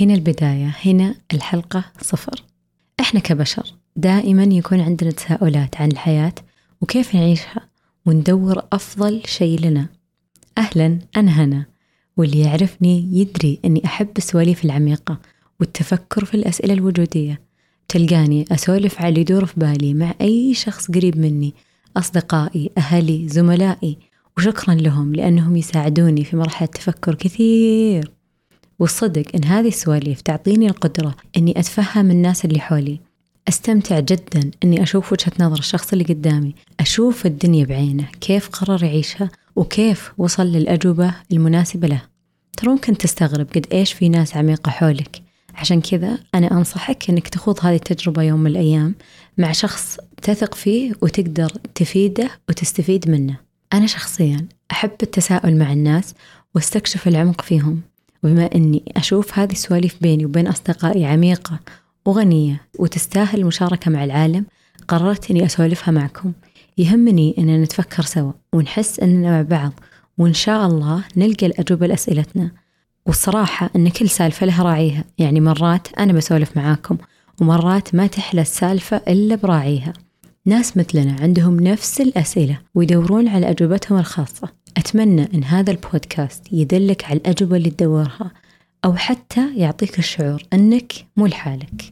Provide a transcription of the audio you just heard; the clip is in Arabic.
هنا البداية هنا الحلقة صفر. إحنا كبشر دائما يكون عندنا تساؤلات عن الحياة وكيف نعيشها وندور أفضل شيء لنا. أهلا أنا هنا. واللي يعرفني يدري أني أحب السواليف العميقة والتفكر في الأسئلة الوجودية. تلقاني أسولف على اللي يدور في بالي مع أي شخص قريب مني أصدقائي أهلي زملائي. وشكرا لهم لأنهم يساعدوني في مرحلة تفكر كثير. والصدق إن هذه السواليف تعطيني القدرة إني أتفهم الناس اللي حولي. أستمتع جدا إني أشوف وجهة نظر الشخص اللي قدامي أشوف الدنيا بعينه كيف قرر يعيشها وكيف وصل للأجوبة المناسبة له. ترى ممكن تستغرب قد إيش في ناس عميقة حولك. عشان كذا أنا أنصحك إنك تخوض هذه التجربة يوم من الأيام مع شخص تثق فيه وتقدر تفيده وتستفيد منه. أنا شخصيا أحب التساؤل مع الناس واستكشف العمق فيهم. وبما أني أشوف هذه السواليف بيني وبين أصدقائي عميقة وغنية وتستاهل المشاركة مع العالم قررت أني أسولفها معكم. يهمني أننا نتفكر سوا ونحس أننا مع بعض وإن شاء الله نلقى الأجوبة لأسئلتنا. والصراحة أن كل سالفة لها راعيها يعني مرات أنا بسولف معاكم ومرات ما تحلى السالفة إلا براعيها. ناس مثلنا عندهم نفس الأسئلة ويدورون على أجوبتهم الخاصة. أتمنى أن هذا البودكاست يدلك على الأجوبة اللي تدورها أو حتى يعطيك الشعور أنك مو لحالك.